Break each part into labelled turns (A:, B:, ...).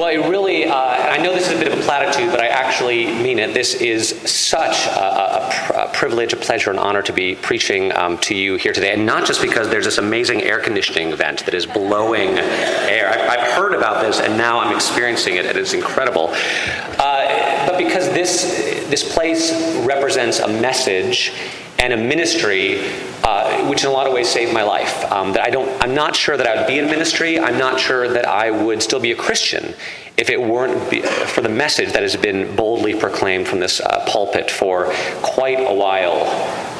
A: Well, it really, uh, I know this is a bit of a platitude, but I actually mean it. This is such a, a, a privilege, a pleasure, an honor to be preaching um, to you here today. And not just because there's this amazing air conditioning event that is blowing air. I, have heard about this and now I'm experiencing it. And It is incredible. Uh, but because this, this place represents a message and a ministry uh, which in a lot of ways saved my life. Um, that I don't, I'm not sure that I would be in ministry. I'm not sure that I would still be a Christian if it weren't be, for the message that has been boldly proclaimed from this uh, pulpit for quite a while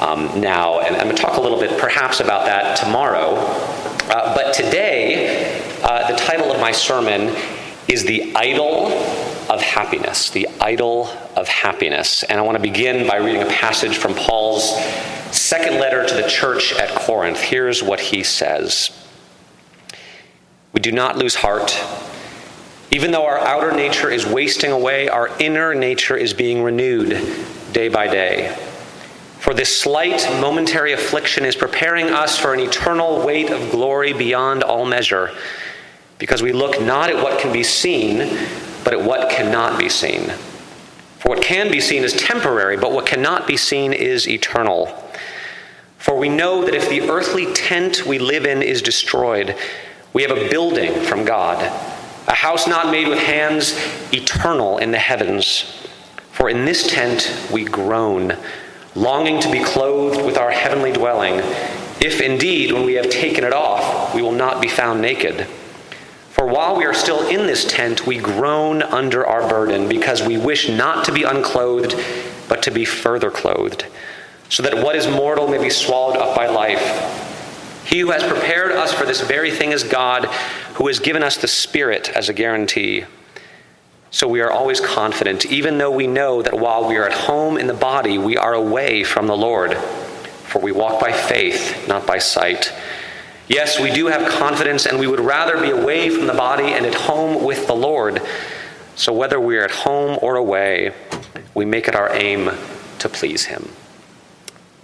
A: um, now. And I'm going to talk a little bit perhaps about that tomorrow. Uh, but today, uh, the title of my sermon is The Idol of Happiness. The Idol of Happiness. And I want to begin by reading a passage from Paul's second letter to the church at Corinth. Here's what he says We do not lose heart. Even though our outer nature is wasting away, our inner nature is being renewed day by day. For this slight momentary affliction is preparing us for an eternal weight of glory beyond all measure, because we look not at what can be seen, but at what cannot be seen. For what can be seen is temporary, but what cannot be seen is eternal. For we know that if the earthly tent we live in is destroyed, we have a building from God, a house not made with hands, eternal in the heavens. For in this tent we groan, longing to be clothed with our heavenly dwelling, if indeed, when we have taken it off, we will not be found naked. For while we are still in this tent, we groan under our burden, because we wish not to be unclothed, but to be further clothed so that what is mortal may be swallowed up by life. He who has prepared us for this very thing is God, who has given us the Spirit as a guarantee. So we are always confident, even though we know that while we are at home in the body, we are away from the Lord. For we walk by faith, not by sight. Yes, we do have confidence, and we would rather be away from the body and at home with the Lord. So whether we are at home or away, we make it our aim to please Him.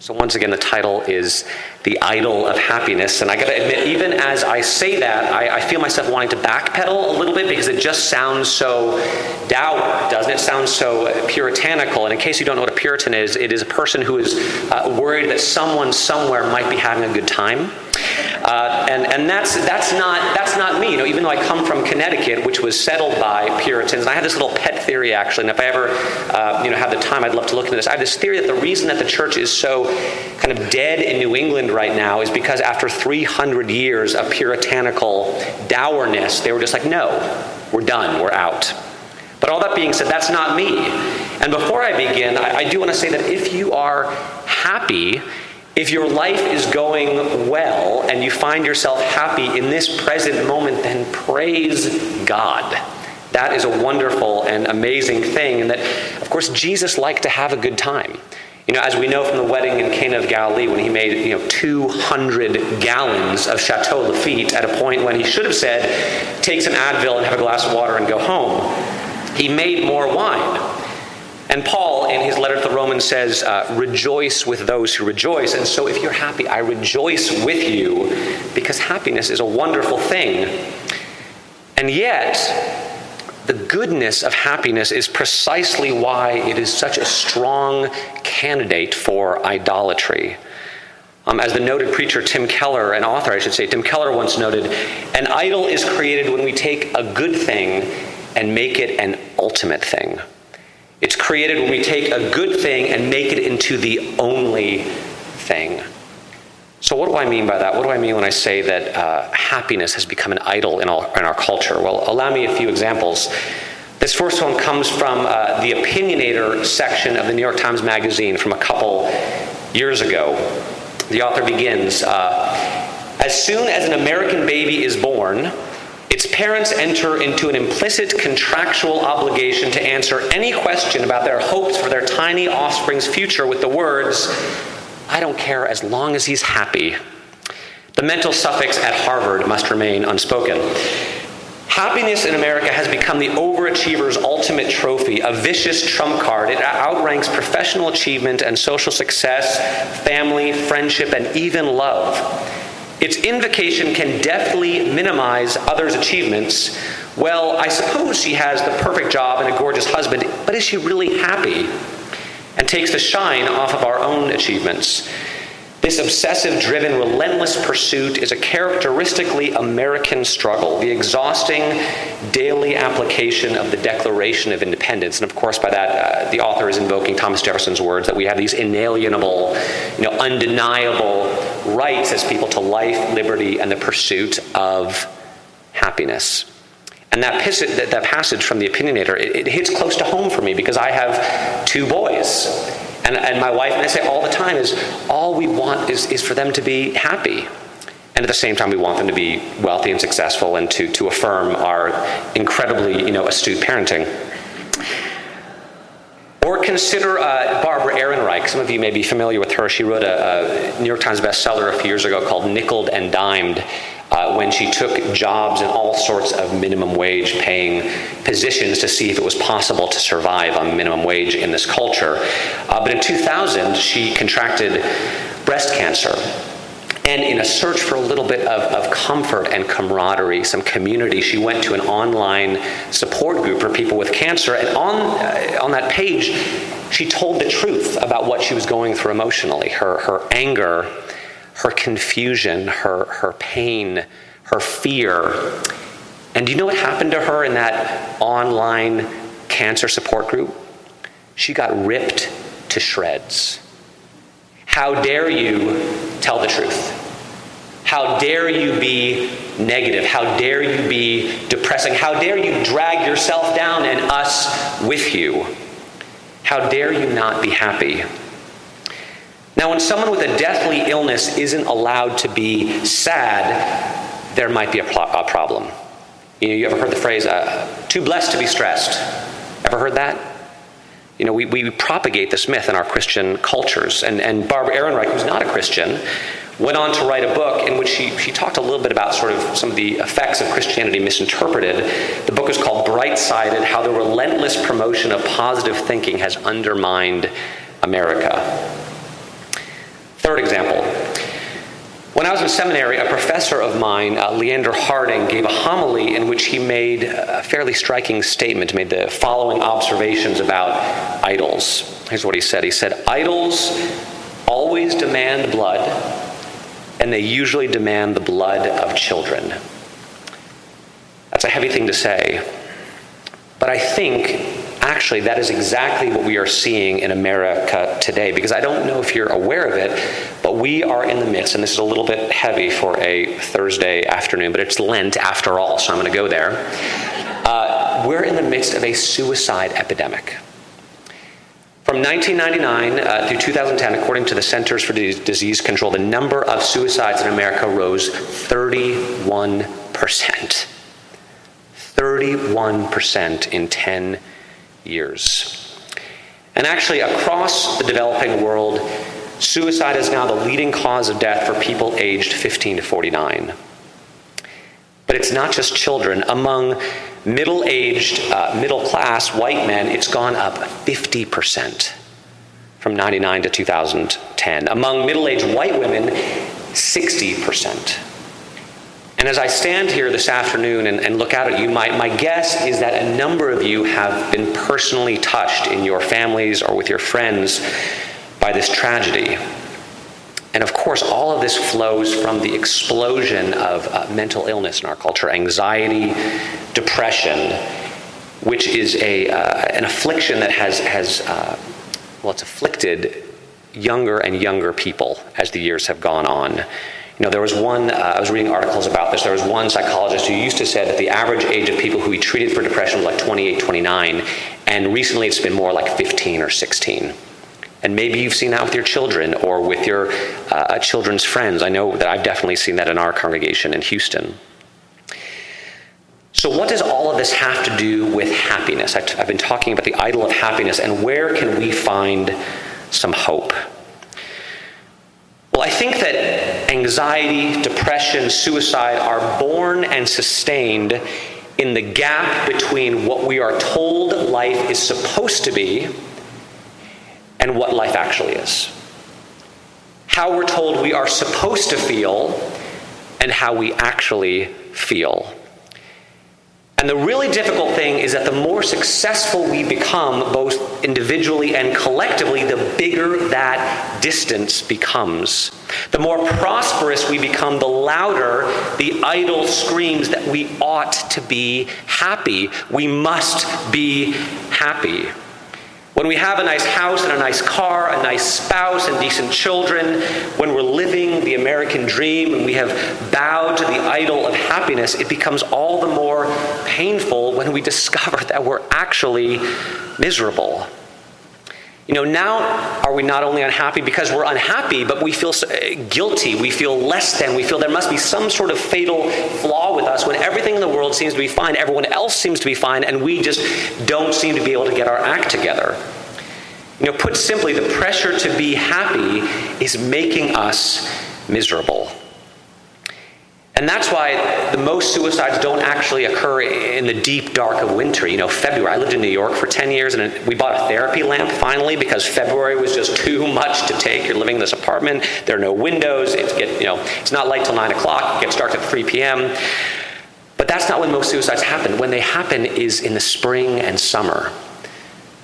A: So, once again, the title is The Idol of Happiness. And I gotta admit, even as I say that, I, I, feel myself wanting to backpedal a little bit because it just sounds so dour, doesn't it? Sounds so puritanical. And in case you don't know what a Puritan is, it is a person who is uh, worried that someone somewhere might be having a good time. Uh, and and that's, that's, not, that's not me. You know, even though I come from Connecticut, which was settled by Puritans, and I have this little pet theory, actually, and if I ever uh, you know, have the time, I'd love to look into this. I have this theory that the reason that the church is so kind of dead in New England right now is because after 300 years of puritanical dourness, they were just like, no, we're done, we're out. But all that being said, that's not me. And before I begin, I, I do want to say that if you are happy if your life is going well and you find yourself happy in this present moment, then praise God. That is a wonderful and amazing thing. And that, of course, Jesus liked to have a good time. You know, as we know from the wedding in Cana of Galilee, when he made, you know, 200 gallons of Chateau Lafite at a point when he should have said, take some Advil and have a glass of water and go home. He made more wine. And Paul, in his letter to the Romans, says, uh, Rejoice with those who rejoice. And so, if you're happy, I rejoice with you because happiness is a wonderful thing. And yet, the goodness of happiness is precisely why it is such a strong candidate for idolatry. Um, as the noted preacher Tim Keller, an author, I should say, Tim Keller once noted, an idol is created when we take a good thing and make it an ultimate thing. It's created when we take a good thing and make it into the only thing. So, what do I mean by that? What do I mean when I say that uh, happiness has become an idol in, all, in our culture? Well, allow me a few examples. This first one comes from uh, the Opinionator section of the New York Times Magazine from a couple years ago. The author begins uh, As soon as an American baby is born, its parents enter into an implicit contractual obligation to answer any question about their hopes for their tiny offspring's future with the words, I don't care as long as he's happy. The mental suffix at Harvard must remain unspoken. Happiness in America has become the overachiever's ultimate trophy, a vicious trump card. It outranks professional achievement and social success, family, friendship, and even love. Its invocation can deftly minimize others' achievements Well, I suppose she has the perfect job and a gorgeous husband, but is she really happy? And takes the shine off of our own achievements. This obsessive driven, relentless pursuit is a characteristically American struggle, the exhausting daily application of the Declaration of Independence. And of course, by that, uh, the author is invoking Thomas Jefferson's words that we have these inalienable, you know, undeniable rights as people to life, liberty, and the pursuit of happiness. And that, that passage from the opinionator, it, it hits close to home for me because I have two boys. And, and my wife and I say all the time is all we want is, is for them to be happy. And at the same time, we want them to be wealthy and successful and to, to affirm our incredibly you know, astute parenting. Or consider uh, Barbara Ehrenreich. Some of you may be familiar with her. She wrote a, a New York Times bestseller a few years ago called Nickel and Dimed uh, when she took jobs in all sorts of minimum wage paying positions to see if it was possible to survive on minimum wage in this culture. Uh, but in 2000, she contracted breast cancer. And in a search for a little bit of, of comfort and camaraderie, some community, she went to an online support group for people with cancer. And on, uh, on that page, she told the truth about what she was going through emotionally her, her anger her confusion, her, her pain, her fear. And do you know what happened to her in that online cancer support group? She got ripped to shreds. How dare you tell the truth? How dare you be negative? How dare you be depressing? How dare you drag yourself down and us with you? How dare you not be happy? Now, when someone with a deathly illness isn't allowed to be sad, there might be a, pl- a problem. You know, you ever heard the phrase, uh, too blessed to be stressed? Ever heard that? You know, we, we propagate this myth in our Christian cultures. And, and Barbara Ehrenreich, who's not a Christian, went on to write a book in which she, she talked a little bit about sort of some of the effects of Christianity misinterpreted. The book is called Bright Sided How the Relentless Promotion of Positive Thinking Has Undermined America. Third example. When I was in seminary, a professor of mine, uh, Leander Harding, gave a homily in which he made a fairly striking statement, made the following observations about idols. Here's what he said He said, Idols always demand blood, and they usually demand the blood of children. That's a heavy thing to say. But I think actually, that is exactly what we are seeing in America today. Because I don't know if you're aware of it, but we are in the midst, and this is a little bit heavy for a Thursday afternoon, but it's Lent after all, so I'm going to go there. Uh, we're in the midst of a suicide epidemic. From 1999 uh, through 2010, according to the Centers for Disease Control, the number of suicides in America rose 31%. 31% in 10 years. And actually, across the developing world, suicide is now the leading cause of death for people aged 15 to 49. But it's not just children. Among middle aged, uh, middle class white men, it's gone up 50% from 99 to 2010. Among middle aged white women, 60%. And as I stand here this afternoon and, and, look out at you, my, my guess is that a number of you have been personally touched in your families or with your friends by this tragedy. And of course, all of this flows from the explosion of uh, mental illness in our culture anxiety, depression, which is a, uh, an affliction that has, has uh, well, it's afflicted younger and younger people as the years have gone on. You know, there was one, uh, I was reading articles about this, there was one psychologist who used to say that the average age of people who he treated for depression was like 28, 29, and recently it's been more like 15 or 16. And maybe you've seen that with your children or with your uh, children's friends. I know that I've definitely seen that in our congregation in Houston. So, what does all of this have to do with happiness? I've been talking about the idol of happiness, and where can we find some hope? Well, I think that anxiety, depression, suicide are born and sustained in the gap between what we are told life is supposed to be and what life actually is. How we're told we are supposed to feel and how we actually feel. And the really difficult thing is that the more successful we become, both individually and collectively, the bigger that distance becomes. The more prosperous we become, the louder the idol screams that we ought to be happy. We must be happy. When we have a nice house and a nice car, a nice spouse and decent children, when we're living the American dream and we have bowed to the idol of happiness, it becomes all the more painful when we discover that we're actually miserable. You know, now are we not only unhappy because we're unhappy, but we feel uh, guilty, we feel less than, we feel there must be some sort of fatal flaw with us when everything in the world seems to be fine, everyone else seems to be fine, and we just don't seem to be able to get our act together. You know, put simply, the pressure to be happy is making us miserable. And that's why the most suicides don't actually occur in the deep dark of winter. You know, February. I lived in New York for 10 years and we bought a therapy lamp finally because February was just too much to take. You're living in this apartment, there are no windows, it's, get, you know, it's not light till 9 o'clock, it gets dark at 3 p.m. But that's not when most suicides happen. When they happen is in the spring and summer,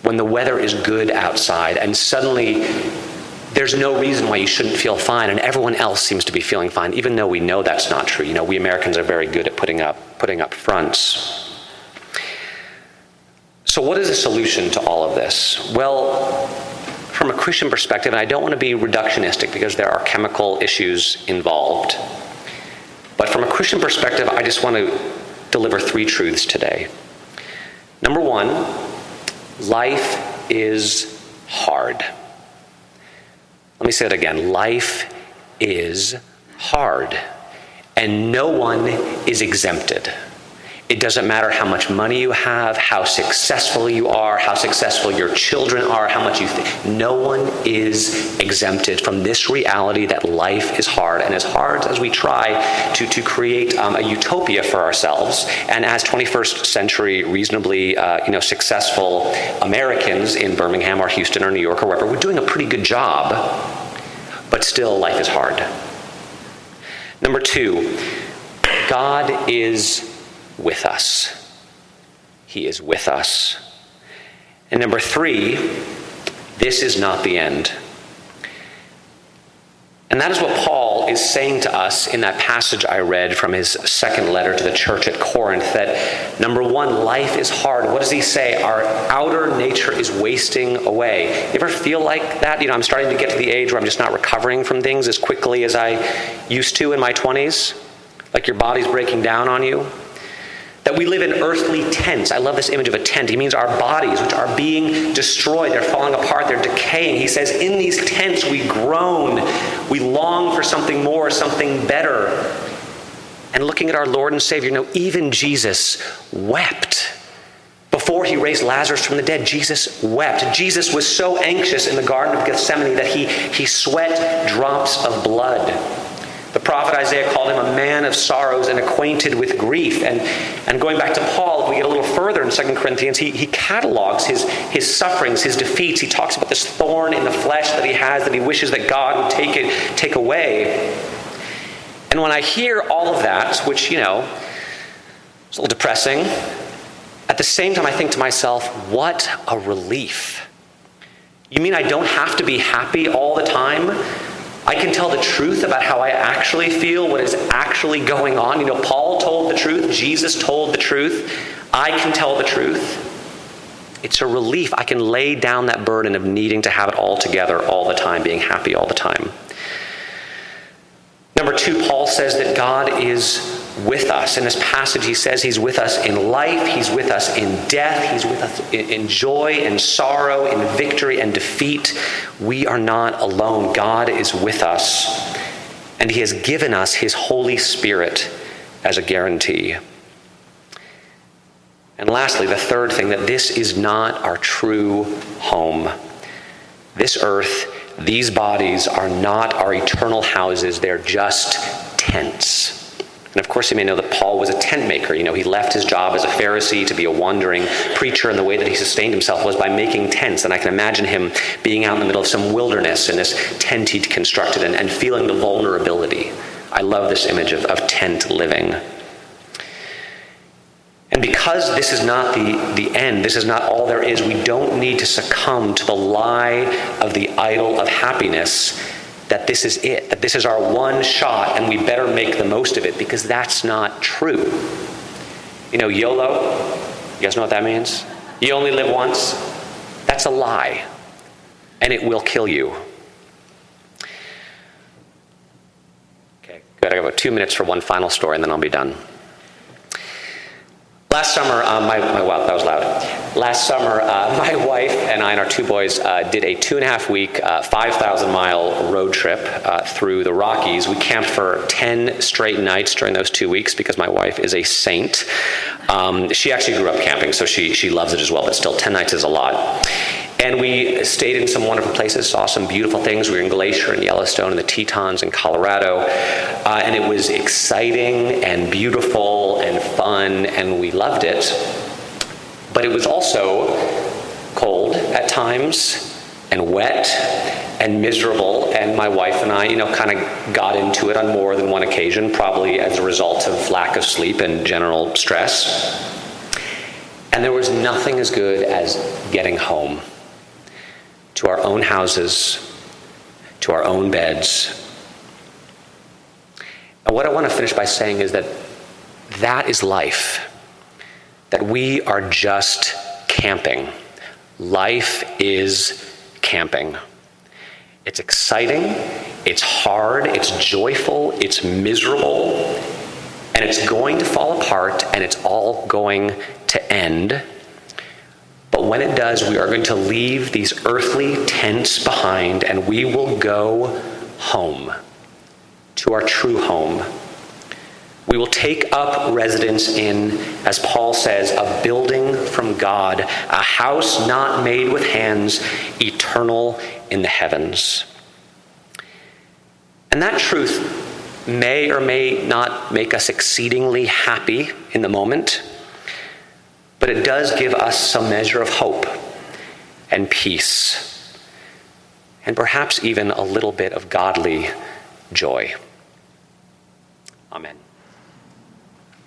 A: when the weather is good outside and suddenly there's no reason why you shouldn't feel fine, and everyone else seems to be feeling fine, even though we know that's not true. You know, we Americans are very good at putting up, putting up fronts. So, what is the solution to all of this? Well, from a Christian perspective, and I don't want to be reductionistic because there are chemical issues involved, but from a Christian perspective, I just want to deliver three truths today. Number one, life is hard. Let me say it again life is hard, and no one is exempted. It doesn't matter how much money you have, how successful you are, how successful your children are, how much you think. No one is exempted from this reality that life is hard. And as hard as we try to, to create um, a utopia for ourselves, and as 21st century reasonably uh, you know, successful Americans in Birmingham or Houston or New York or wherever, we're doing a pretty good job, but still life is hard. Number two, God is with us. He is with us. And number three, this is not the end. And that is what Paul is saying to us in that passage I read from his second letter to the church at Corinth that number one, life is hard. What does he say? Our outer nature is wasting away. You ever feel like that? You know, I'm starting to get to the age where I'm just not recovering from things as quickly as I used to in my 20s. Like your body's breaking down on you. That we live in earthly tents. I love this image of a tent. He means our bodies, which are being destroyed. They're falling apart. They're decaying. He says, in these tents we groan. We long for something more, something better. And looking at our Lord and Savior, know, even Jesus wept. Before he raised Lazarus from the dead, Jesus wept. Jesus was so anxious in the Garden of Gethsemane that he, he sweat drops of blood. The prophet Isaiah called him a man of sorrows and acquainted with grief. And, and going back to Paul, if we get a little further in 2 Corinthians, he, he catalogs his, his sufferings, his defeats. He talks about this thorn in the flesh that he has that he wishes that God would take it take away. And when I hear all of that, which, you know, it's a little depressing, at the same time I think to myself, what a relief. You mean I don't have to be happy all the time? I can tell the truth about how I actually feel, what is actually going on. You know, Paul told the truth, Jesus told the truth. I can tell the truth. It's a relief. I can lay down that burden of needing to have it all together all the time, being happy all the time. Number two, Paul says that God is with us. In this passage, he says he's with us in life, he's with us in death, he's with us in joy and sorrow, in victory and defeat. We are not alone. God is with us, and he has given us his Holy Spirit as a guarantee. And lastly, the third thing that this is not our true home. This earth, these bodies are not our eternal houses, they're just tents. And of course, you may know that Paul was a tent maker. You know, he left his job as a Pharisee to be a wandering preacher, and the way that he sustained himself was by making tents. And I can imagine him being out in the middle of some wilderness in this tent he'd constructed and, and feeling the vulnerability. I love this image of, of tent living. And because this is not the, the end, this is not all there is, we don't need to succumb to the lie of the idol of happiness that this is it, that this is our one shot and we better make the most of it because that's not true. You know, YOLO, you guys know what that means? You only live once. That's a lie, and it will kill you. Okay, good. I got about two minutes for one final story, and then I'll be done. Last summer, uh, my, my, wow, that was loud. Last summer, uh, my wife and I and our two boys uh, did a two and a half week, uh, 5,000 mile road trip uh, through the Rockies. We camped for 10 straight nights during those two weeks because my wife is a saint. Um, she actually grew up camping, so she, she loves it as well, but still, 10 nights is a lot. And we stayed in some wonderful places, saw some beautiful things. We were in Glacier and Yellowstone and the Tetons in Colorado. Uh, and it was exciting and beautiful fun, and we loved it. But it was also cold at times and wet and miserable. And my wife and I, you know, kind of got into it on more than one occasion, probably as a result of lack of sleep and general stress. And there was nothing as good as getting home to our own houses, to our own beds. And what I want to finish by saying is that that is life, that we are just camping. Life is camping. It's exciting, it's hard, it's joyful, it's miserable, and it's going to fall apart and it's all going to end. But when it does, we are going to leave these earthly tents behind and we will go home to our true home. We will take up residence in, as Paul says, a building from God, a house not made with hands, eternal in the heavens. And that truth may or may not make us exceedingly happy in the moment but it does give us some measure of hope and peace, and perhaps even a little bit of godly joy. Amen.